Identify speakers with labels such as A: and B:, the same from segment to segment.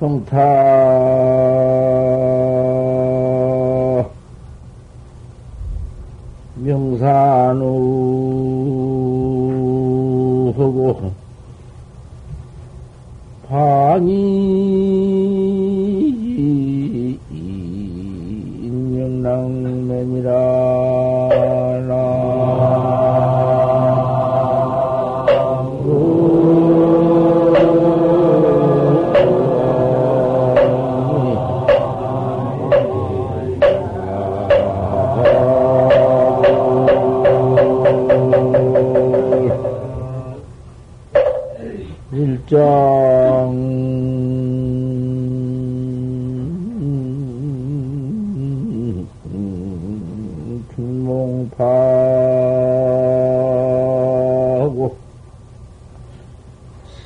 A: 성타 명산우 하고 방이 인명낭맨이라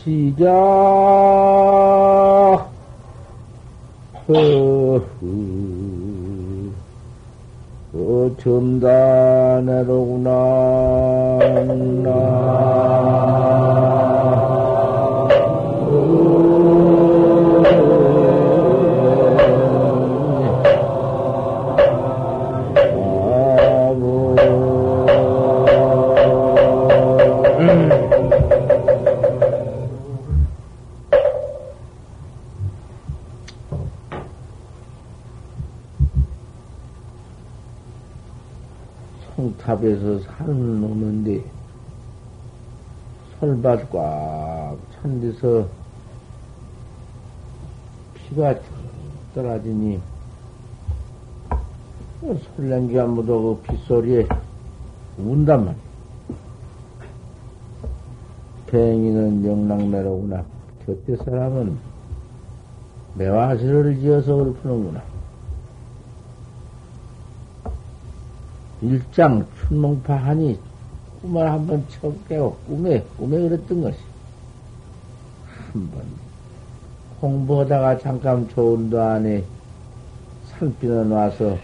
A: 시작 점단해로구나 성탑에서 산을 놓는데 솔밭 꽉찬 데서 피가 떨어지니 설랭기가 묻어 그 빗소리에 운단 말이야. 팽이는 영락매로구나. 곁에 사람은 매화시를 지어서 읊푸는구나. 일장 춘몽파 하니 꿈을 한번 쳐 깨고 꿈에 꿈에 그랬던 것이. 한번 공부하다가 잠깐 좋은 도 안에 산비는 와서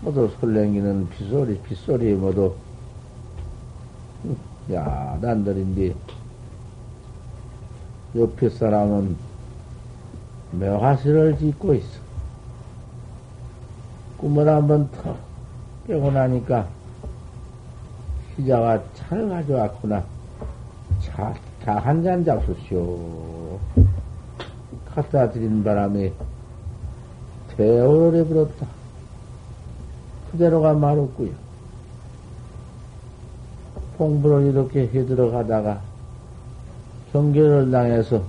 A: 모두 설렁이는 빗소리 빗소리 모두 야 난들인데 옆에 사람은 매화실을 짓고 있어. 꿈을 한번 턱 깨고 나니까 시자가 차를 가져왔구나. 차, 차 한 잔 잡수시오. 갖다 드린 바람에 대오를 해버렸다. 그대로가 말없고요. 공부를 이렇게 해 들어가다가 경계를 당해서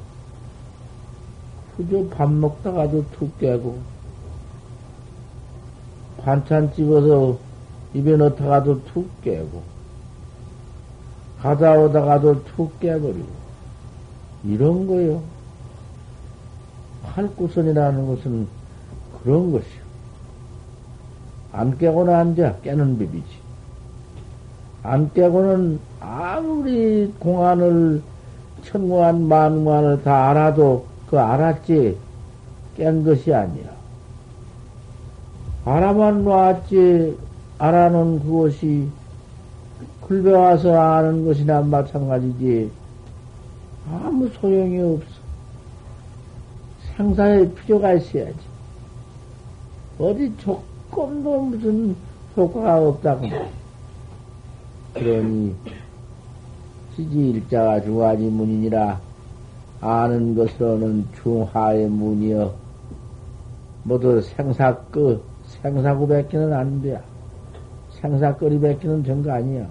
A: 그저 밥 먹다가도 툭 깨고 반찬 집어서 입에 넣다가도 툭 깨고 가다 오다가도 툭 깨버리고 이런 거요. 팔구선이라는 것은 그런 것이요. 안 깨고는 앉아 깨는 법이지. 안 깨고는 아무리 공안을 천공안 만공안을 다 알아도 그 알았지 깬 것이 아니야. 알아만 놨지 알아놓은 그것이 굴배 와서 아는 것이나 마찬가지지 아무 소용이 없어. 생사의 필요가 있어야지. 어디 조금도 무슨 효과가 없다고. 그러니 지지 일자가 중화지 문이니라 아는 것으로는 중화의 문이여 모두 생사끄 생사구백기는 안 돼. 생사거리 백기는 전거 아니야.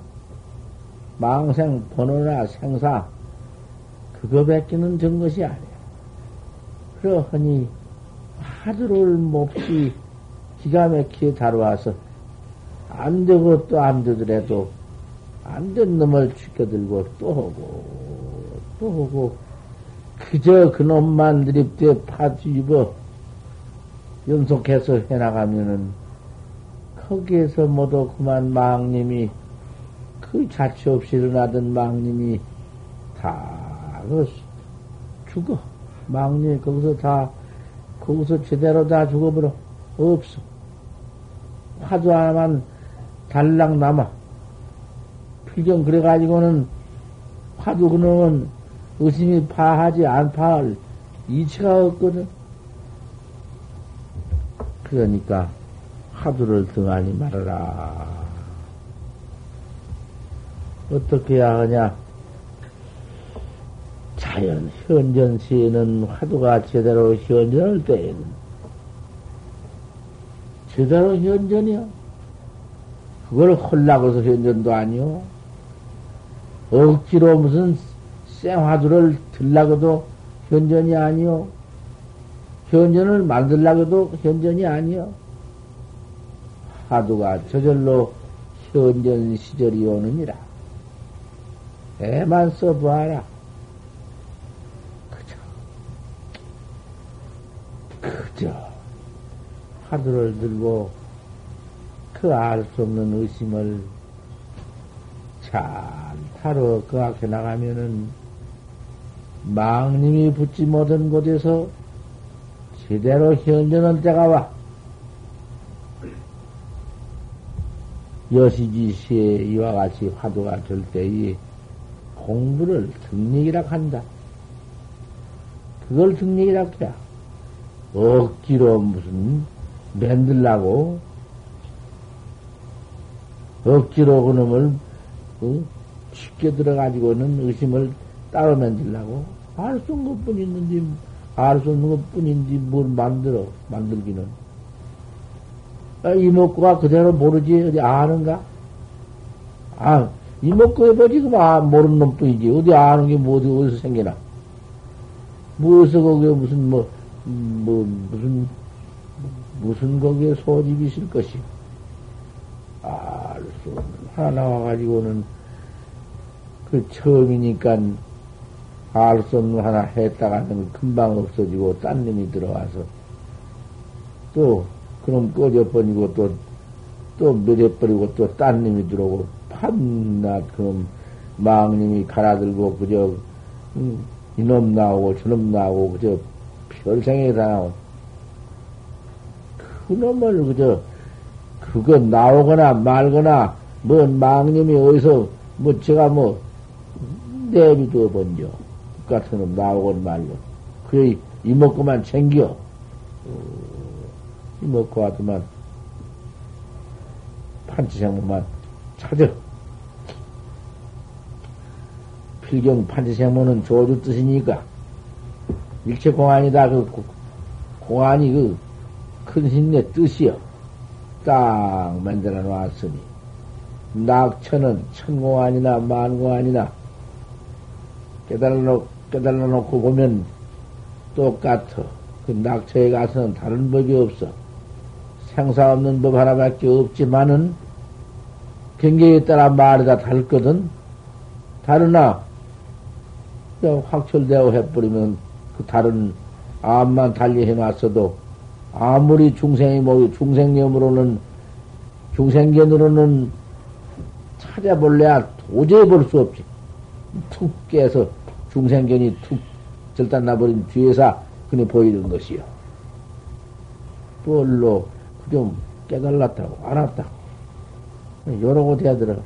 A: 망생 번호나 생사 그거 백기는 전 것이 아니야. 그러하니 하루를 몹시 기가 막히게 다루어서 안 되고 또 안 되더라도 안 된 놈을 지켜들고 또 하고 또 하고 그저 그놈만 드립대 파뒤집어 연속해서 해나가면은 거기에서 모두 그만 망님이 그 자취 없이 일어나던 망님이 다그 죽어. 망님이 거기서 다 거기서 제대로 다 죽어버려. 없어. 화두 하나만 달랑 남아. 필경 그래가지고는 화두 그놈은 의심이 파하지 안 파할 이치가 없거든. 그러니까 화두를 등하니 말아라. 어떻게 해야 하냐? 자연 현전 시에는 화두가 제대로 현전할 때에는 제대로 현전이야. 그걸 헐락해서 현전도 아니요. 억지로 무슨 생화두를 들라고도 현전이 아니요. 현전을 만들라고도 현전이 아니요. 화두가 저절로 현전 시절이 오느니라. 애만 써보아라. 그저, 그저, 화두를 들고 그 알 수 없는 의심을 잘 타러 그 앞에 나가면은 망님이 붙지 못한 곳에서 제대로 현전할 때가 와. 여시지시에 이와 같이 화두가 될 때에 공부를 등력이라 한다. 그걸 등력이라 해야. 억지로 무슨 만들라고 억지로 그놈을 어? 쉽게 들어가지고는 의심을 따로 만들라고 알수 없는 것뿐 있는지 알 수 없는 것 뿐인지 뭘 만들어 만들기는. 아, 이목구가 그대로 모르지 어디 아는가? 아 이목구에 보지? 그 아, 모르는 놈 뿐이지. 어디 아는 게 뭐 어디 어디서 생기나? 무엇서 거기에 무슨 뭐, 뭐 무슨 무슨 거기에 소집이 있을 것이? 알 수 없는. 하나 나와가지고는 그 처음이니까 알 수 없는 하나 했다가는 금방 없어지고 딴 놈이 들어와서 또 그럼 꺼져버리고 또 또 멸해버리고 또 딴 놈이 들어오고 판낮 그럼 망님이 갈아들고 그저 음, 이놈 나오고 저놈 나오고 그저 별생에 다 나오 그놈을 그저 그거 나오거나 말거나 뭔 망님이 어디서 뭐 제가 뭐 번져 그 같은 놈 나오건 말로 그래 이먹고만 챙겨. 어, 이먹고 하더만 판치생모만 찾아. 필경 판치생모는 조주 뜻이니까. 일체 공안이다. 그 공안이 그큰 힘의 뜻이여. 딱 만들어 놨으니. 낙천은 천공안이나 만공안이나 깨달아, 놓, 깨달아 놓고 보면 똑같아. 그 낙처에 가서는 다른 법이 없어. 생사 없는 법 하나밖에 없지만은 경계에 따라 말이 다 다르거든. 다르나 확철되어 해버리면 그 다른 암만 달리 해놨어도 아무리 중생이 뭐 중생념으로는 중생견으로는 찾아볼래야 도저히 볼 수 없지. 툭 깨서 중생견이 툭 절단 나버린 뒤에서 그니 보이는 것이요. 뭘로 그좀 깨달았다고, 알았다고. 여러고 대들어.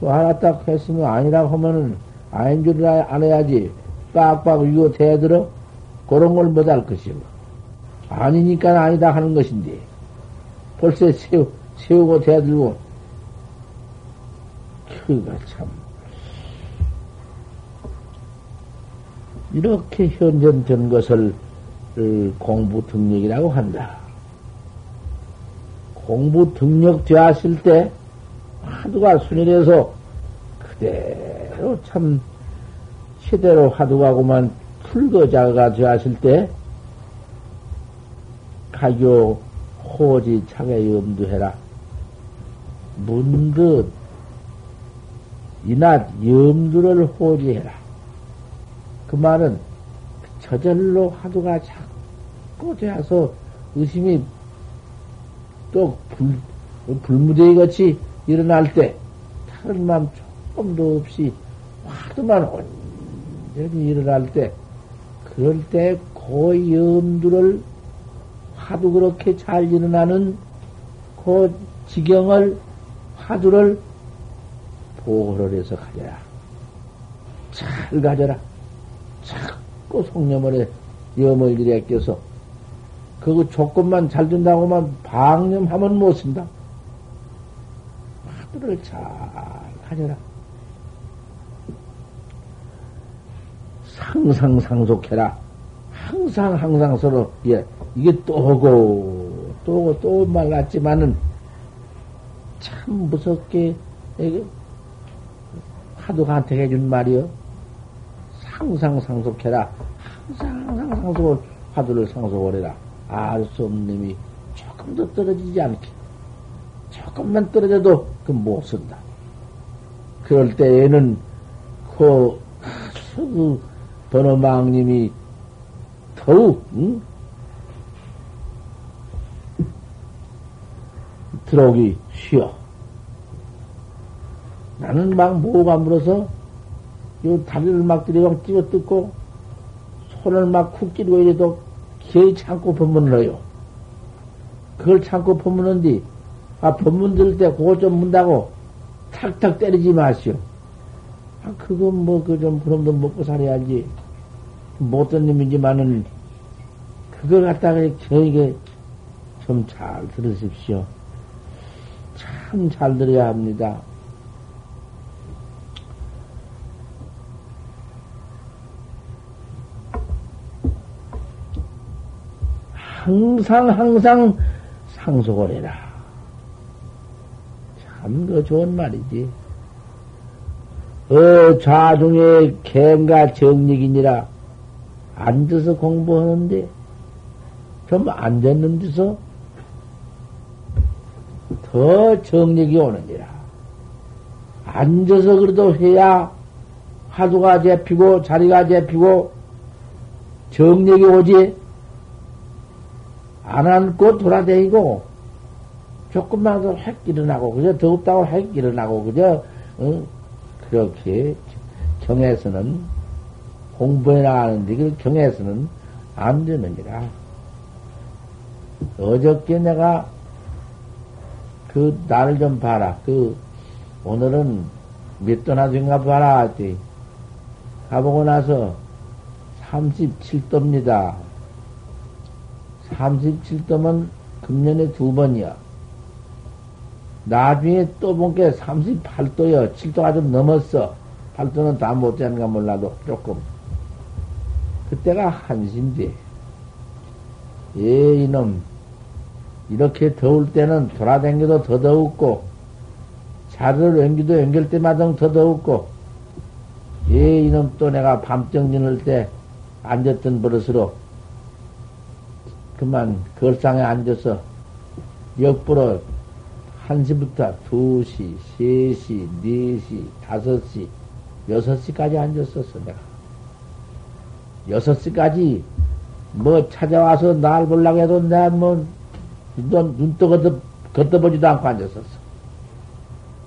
A: 그 알았다고 했으면 아니라고 하면은 아닌 줄 알아야지. 빡빡 이거 대들어? 그런 걸 못 할 것이요. 아니니까 아니다 하는 것인데. 벌써 세우, 세우고 대들고 그가 참 이렇게 현전된 것을 공부 등력이라고 한다. 공부 등력 되었을 때 화두가 순일해서 그대로 참 제대로 화두가고만 풀거자가 되었을 때 가교 호지 차게 염두해라. 문득 이낮 염두를 호지해라. 그 말은 저절로 화두가 자꾸 되어서 의심이 또 불, 불무대기 같이 일어날 때 다른 마음 조금도 없이 화두만 온전히 일어날 때 그럴 때 그 염두를 화두 그렇게 잘 일어나는 그 지경을 화두를 보호를 해서 가져라. 잘 가져라. 자꾸 속념을 해. 염을 일에 껴서 그거 조건만 잘 된다고만 방념하면 못 쓴다. 화두를 잘 하려라. 상상상속해라. 항상 항상 서로 예 이게 또 오고 또 오고 또 말랐지만은 참 무섭게 이게 화두한테 해준 말이요. 상상상속해라. 항상 항상 상속을 화두를 상속을 해라. 알 수 없는 놈이 조금도 떨어지지 않게 조금만 떨어져도 그 못 쓴다. 그럴 때에는 그, 그 번호망님이 더욱 응? 들어오기 쉬워. 나는 막 뭐가 물어서 요 다리를 막 들이막 찍어 뜯고 손을 막쿡 찌르고 이래도 기어이 참고 법문을 해요. 그걸 참고 법문은디 아 법문 들을 때 그거 좀 문다고 탁탁 때리지 마시오. 아 그건 뭐 그 좀 그럼 도 먹고 살아야지. 못된 놈이지만은 그걸 갖다가 저에게 좀 잘 들으십시오. 참 잘 들어야 합니다. 항상 항상 상속을 해라. 참 그 좋은 말이지. 어 좌중에 갱가 정력이니라 앉아서 공부하는데 좀 앉았는 데서 더 정력이 오느니라. 앉아서 그래도 해야 화두가 잡히고 자리가 잡히고 정력이 오지. 안 앉고 돌아다니고 조금만 더 확 일어나고 그저 더웁다고 확 일어나고 그저 어? 그렇게 경에서는 공부해 나가는데 그 경에서는 안 되느니라. 어저께 내가 그 나를 좀 봐라. 그 오늘은 몇 도나 된가 봐라 했더니 가보고 나서 37도입니다. 37도면 금년에 두 번이야. 나중에 또 본 게 38도요. 7도가 좀 넘었어. 8도는 다 못되는가 몰라도 조금. 그때가 한신데. 예, 이놈. 이렇게 더울 때는 돌아다녀도 더 더웠고, 자를 옮기도 옮길 때마다 더 더웠고, 예, 이놈 또 내가 밤정진할 때 앉았던 버릇으로 그만 걸상에 앉아서 역부로 1시부터 2시, 3시, 4시, 5시, 6시까지 앉았었어, 내가. 6시까지 뭐 찾아와서 날 보려고 해도 내가 뭐, 눈, 눈떠 걷어, 걷어보지도 않고 앉았었어.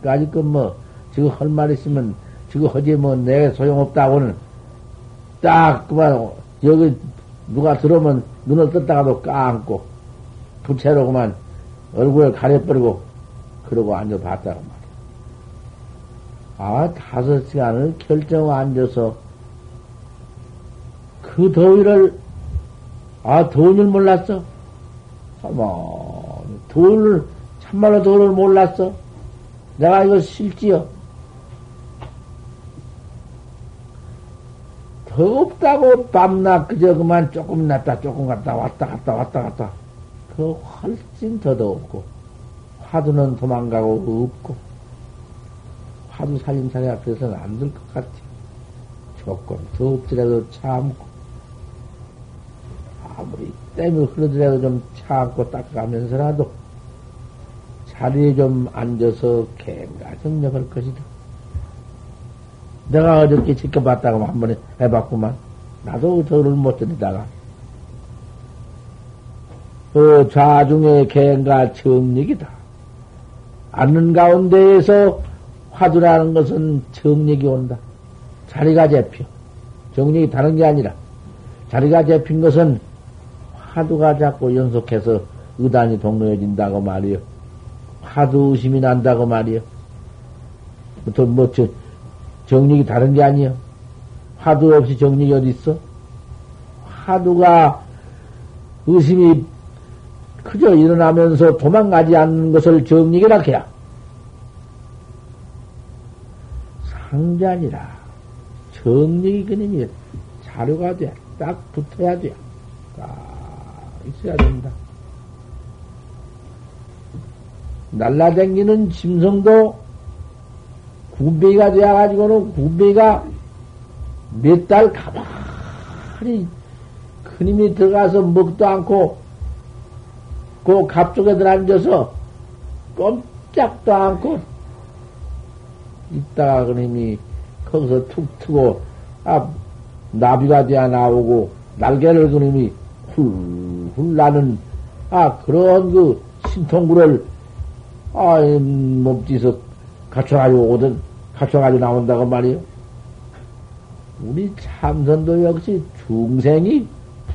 A: 그 아직 그 뭐, 지금 할 말 있으면, 지금 허지 뭐, 내 소용없다고는 딱 그만, 여기 누가 들어오면 눈을 떴다가도 까안고 부채로 그만 얼굴을 가려버리고 그러고 앉아봤다고 말이야. 아, 다섯 시간을 결정 앉아서 그 더위를, 아, 더운 줄 몰랐어? 어머, 더울, 참말로 더울 몰랐어? 내가 이거 실지요? 더 없다고 밤낮 그저 그만 조금 났다 조금 갔다 왔다 갔다 왔다 갔다 그 훨씬 더 더웠고 화두는 도망가고 없고 화두 살림살이 앞에서는 안 될 것 같아 조금 더 없더라도 참고 아무리 땀이 흐르더라도 좀 참고 닦아가면서라도 자리에 좀 앉아서 갱가 정력할 것이다. 내가 어저께 지켜봤다고 한 번에 해봤구만. 나도 저를 못 들이다가. 어, 좌중의 개인과 정력이다. 앉는 가운데에서 화두라는 것은 정력이 온다. 자리가 잡혀. 정력이 다른 게 아니라 자리가 잡힌 것은 화두가 자꾸 연속해서 의단이 동로해진다고 말이요. 화두 의심이 난다고 말이요. 또 뭐, 저, 정력이 다른 게 아니요. 화두 없이 정력이 어디 있어? 화두가 의심이 그저 일어나면서 도망가지 않는 것을 정리해라 해야. 상자니라. 정력이 그님이 자료가 돼. 딱 붙어야 돼. 딱 있어야 된다. 날라댕기는 짐승도 군배가 되어가지고는 군배가 몇 달 가만히 큰 힘이 들어가서 먹도 않고 그 갑쪽에 들어앉아서 꼼짝도 않고 있다가 그님이 거기서 툭 트고 아 나비가 되어 나오고 날개를 그님이 훌훌 나는 아 그런 그 신통구를 아 몸짓에서 갖춰가지고 오거든 갖춰가지고 나온다고 말이요. 우리 참선도 역시 중생이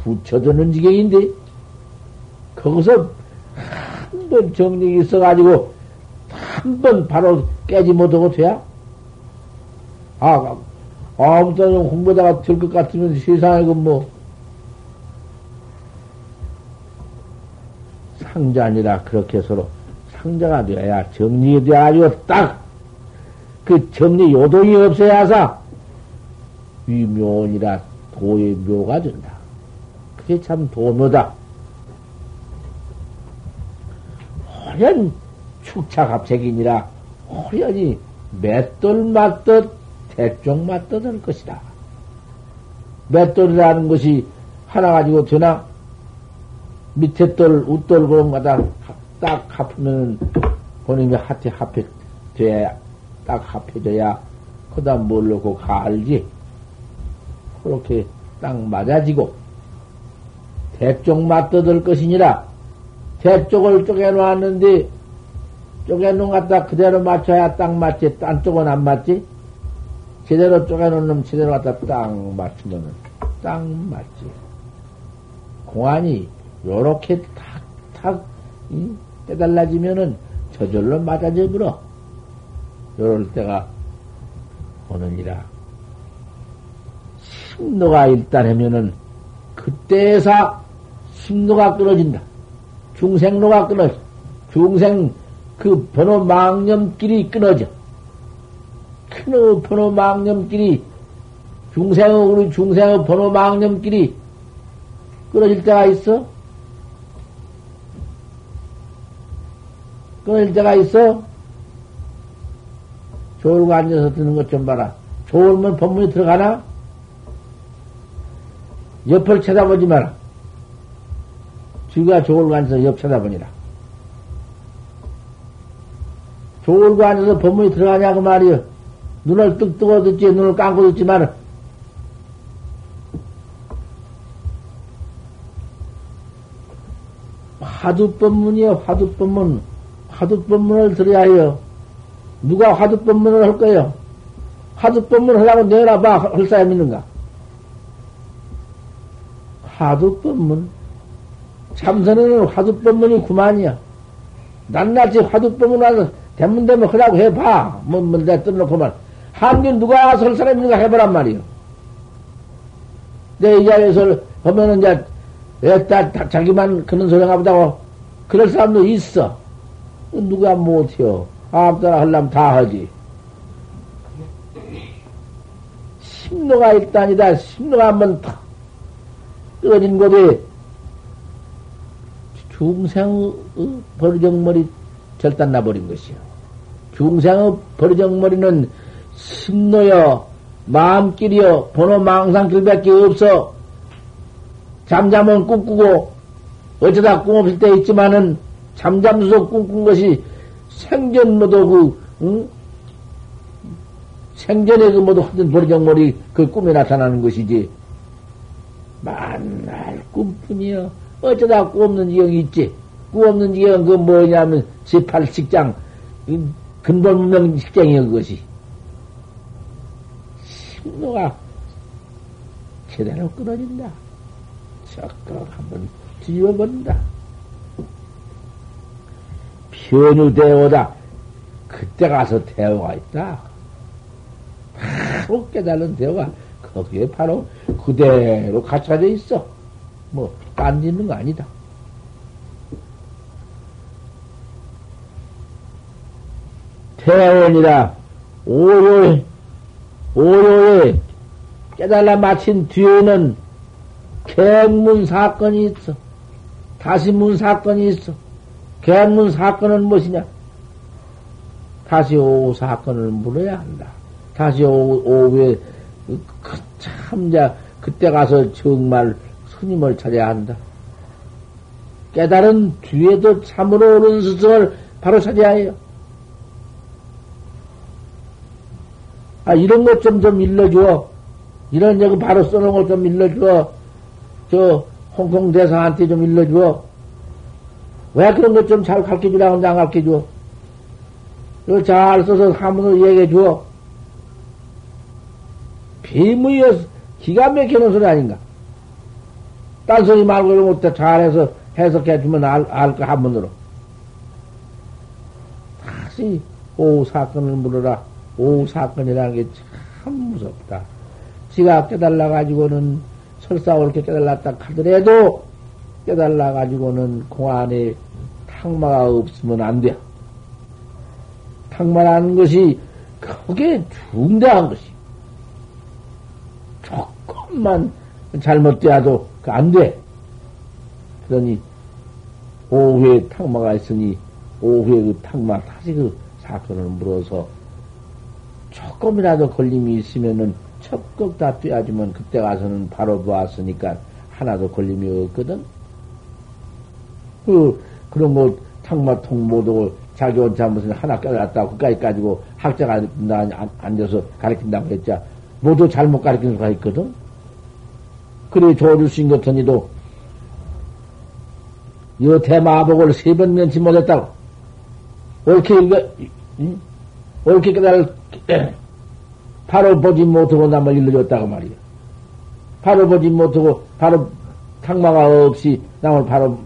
A: 붙여드는 지경인데 거기서 한 번 정력이 있어가지고 한 번 바로 깨지 못하고 돼야? 아, 아무튼 홍보다가 될 것 같으면 세상에 그 뭐, 상자 아니라 그렇게 서로 상자가 되어야 정리가 돼가지고 딱, 그 정리 요동이 없어야사 위묘이라 도의 묘가 된다. 그게 참 도묘다. 호련 축차갑색이니라 호련히 맷돌 맞듯 대쪽 맞듯 할 것이다. 맷돌이라는 것이 하나 가지고 되나? 밑에 돌, 웃돌 그런 거다 딱 합하면 본인이 하트 합해 돼야, 딱 합해져야, 그 다음 뭘 넣고 갈지. 그렇게 딱 맞아지고, 대쪽 맞떠들 것이니라, 대쪽을 쪼개놓았는데, 쪼개놓은 갖다 그대로 맞춰야 딱 맞지, 딴 쪽은 안 맞지? 제대로 쪼개놓은 놈 제대로 갖다 딱 맞추면은, 딱 맞지. 공안이 요렇게 탁, 탁, 응? 깨달라지면은 저절로 맞아져 버려. 요럴 때가 오느니라. 심노가 일단 하면은 그때에서 심노가 끊어진다. 중생로가 끊어져. 중생 그 번호 망념길이 끊어져. 큰 번호 망념길이 중생의 우리 중생의 번호 망념길이 끊어질 때가 있어? 끊을 때가 있어? 졸고 앉아서 듣는 것 좀 봐라. 졸면 법문이 들어가나? 옆을 쳐다보지 마라. 쥐가 졸고 앉아서 옆 쳐다보니라. 졸고 앉아서 법문이 들어가냐고 말이여. 눈을 뜩 뜨고 듣지, 눈을 감고 듣지 마라. 화두법문이요, 화두법문. 화두법문을 들어야 해요. 누가 화두법문을 할 거예요? 화두법문 하려고 내놔봐. 할 사람 있는가? 화두법문. 참선은 화두법문이 구만이야. 낱낱이 화두법문 와서 대문대문 하라고 해봐. 뭐, 뭐, 내가 떠놓고만. 한gün 누가 와서 할 사람 있는가 해보란 말이요. 내 이 자리에서 보면은 이제, 애따, 자기만 그런 소리가 보다고 그럴 사람도 있어. 누가 못해요? 아무나 하려면 다 하지. 심노가 있다니다. 심노가 한번 탁 떨어진 곳에 중생의 버르정머리 절단 나버린 것이요. 중생의 버르정머리는 심노여, 마음길이여, 번호 망상길밖에 없어. 잠잠은 꿈꾸고, 어쩌다 꿈 없을 때 있지만은, 잠잠수서 꿈꾼 것이 생전 모두 그, 응? 생전에 그 모두 하던 버리정머리 그 꿈에 나타나는 것이지. 만날 꿈뿐이여. 어쩌다 꿈 없는 지경이 있지. 꿈 없는 지경은 그 뭐냐면 18 식장, 근본 문명 식장이여 그것이. 심노가 제대로 끊어진다. 척 한번 뒤집어버린다. 현유대오다. 그때 가서 대오가 있다. 바로 깨달은 대오가 거기에 바로 그대로 갖춰져 있어. 뭐, 딴 데 있는 거 아니다. 태원이라 오요에, 오요에 깨달아 마친 뒤에는 갱문 사건이 있어. 다시 문 사건이 있어. 갱문 사건은 무엇이냐? 다시 오후 사건을 물어야 한다. 다시 오후, 오후에 그 참자 그때 가서 정말 스님을 찾아야 한다. 깨달은 뒤에도 참으로 옳은 스승을 바로 찾아야 해요. 아, 이런 것 좀 좀 일러줘. 이런 여기 바로 써놓은 것 좀 일러줘. 저, 홍콩 대사한테 좀 일러줘. 왜 그런 것 좀 잘 가르쳐 주라고 안 가르쳐 줘? 이거 잘 써서 한문으로 얘기해 줘. 비무여 기가 막히는 소리 아닌가? 딴 소리 말고 이런 것도 잘해서 해석해 주면 알, 알까, 한문으로. 다시 오후 사건을 물어라. 오후 사건이라는 게 참 무섭다. 지가 깨달아가지고는 설사 옳게 깨달았다 하더라도 깨달아가지고는 공안에 탕마가 없으면 안 돼. 탕마라는 것이 크게 중대한 것이. 조금만 잘못되어도 안 돼. 그러니 오후에 탕마가 있으니 오후에 그 탕마 다시 그 사건을 물어서 조금이라도 걸림이 있으면은 적극 다 떼어주면 그때 가서는 바로 보았으니까 하나도 걸림이 없거든. 그, 그런 거 탕마통 못하고 자기 혼자 무슨 하나 깨달았다고 그까지 가지고 학자가 앉아서 가르친다고 했자 모두 잘못 가르치는 수가 있거든. 그래 조주신 같으니도 여태 마복을 세 번 면치 못했다고. 옳게 읽어, 옳게 깨달을 바로 보지 못하고 남을 일러줬다고 말이야. 바로 보지 못하고 바로 탕마가 없이 남을 바로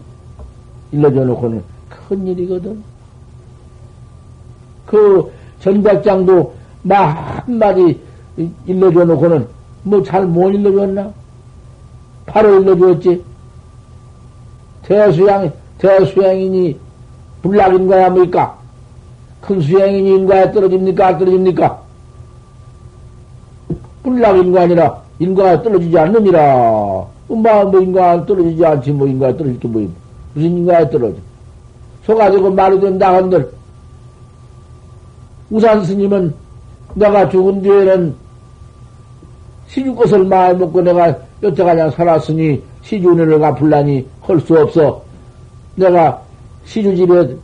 A: 일러줘 놓고는 큰 일이거든. 그 전백장도 막 한마디 일러줘 놓고는 뭐 잘 못 일러줬나? 바로 일러줬지. 대수양, 대수양이니 불락인가야 뭐니까? 큰 수양이니 인과에 떨어집니까? 떨어집니까? 불락 인간이라 인과가 떨어지지 않느니라. 엄마 뭐 인과가 떨어지지 않지 뭐 인과가 떨어질 게 뭐, 무슨 인과에 떨어져. 속아지고 말이 된다 한들 우산 스님은 내가 죽은 뒤에는 시주 것을 마음 먹고 내가 여태까지 살았으니 시주 은혜를 갚을라니 할 수 없어. 내가 시주 집에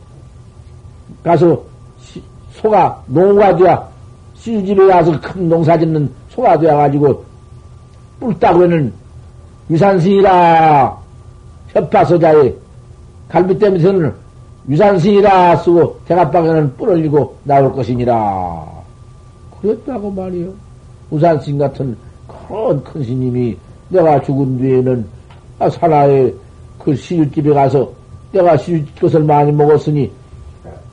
A: 가서 시, 소가 농가 되야 시주 집에 가서 큰 농사 짓는 소가 되어가지고 뿔따구에는 유산신이라 협파소자의 갈비대 밑에는 유산신이라 쓰고 대갑방에는 뿔 흘리고 나올 것이니라. 그랬다고 말이요. 우산신 같은 큰, 큰 스님이 내가 죽은 뒤에는 아, 사나의 그 시주집에 가서 내가 시주집 것을 많이 먹었으니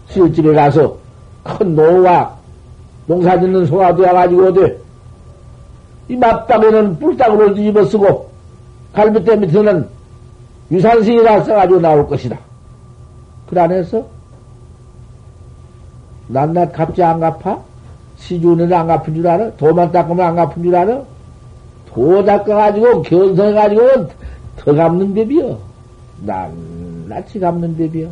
A: 시주집에 가서 큰 노와 농사 짓는 소가 되어가지고 어디 이 맞박에는 뿔따구를 뒤집어 쓰고 갈비대 밑에는 유산신이라 써가지고 나올 것이다. 그 안에서 낱낱 갚지 안 갚아? 시주는 안 갚은 줄 알아? 도만 닦으면 안 갚은 줄 알아? 도 닦아가지고 견성해가지고 더 갚는 법이여. 낱낱이 갚는 법이여.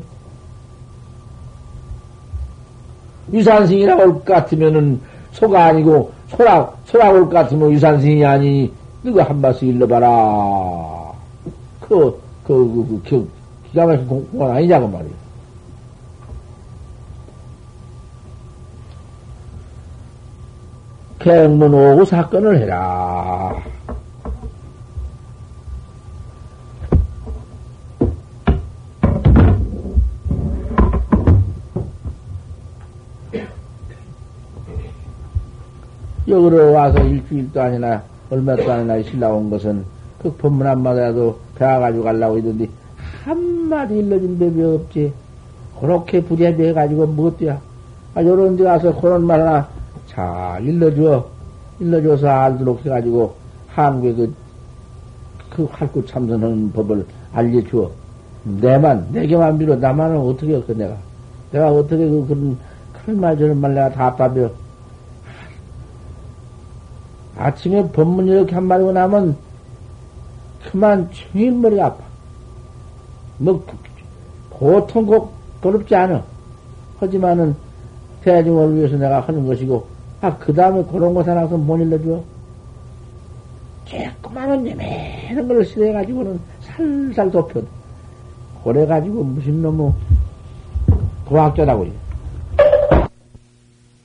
A: 유산신이라고 할것 같으면은 소가 아니고 소라, 소라 올 것 같으면 유산신이 아니, 누가 한 말씀 일러봐라. 그, 그, 그, 그, 그 기가 막힌 공간 아니냐고 말이야. 갱문 오고 사건을 해라. 여기로 와서 일주일도 아니나 얼마도 아니나 신라 온 것은 그 법문 한마디라도 배워가지고 가려고 했는데 한마디 일러준 법이 없지. 그렇게 부재배해가지고 뭐어때야 아, 요런 데 가서 그런 말 하나 잘 일러줘. 일러줘서 알도록 해가지고 한국에 그그 활구 참선하는 법을 알려주어. 내만, 내게만 빌어. 나만은 어떻게, 그 내가. 내가 어떻게 그, 그런, 그런 말, 저런 말 내가 답답해요. 아침에 법문 이렇게 한 마리고 나면 그만 종일 머리가 아파. 뭐, 보통 꼭 어렵지 않아. 하지만은 대중을 위해서 내가 하는 것이고, 아, 그 다음에 그런 것 하나 못 일러줘. 조그마한 예매한 걸 실어가지고는 살살 덮여. 그래가지고 무슨 놈의 도학자라고 그래.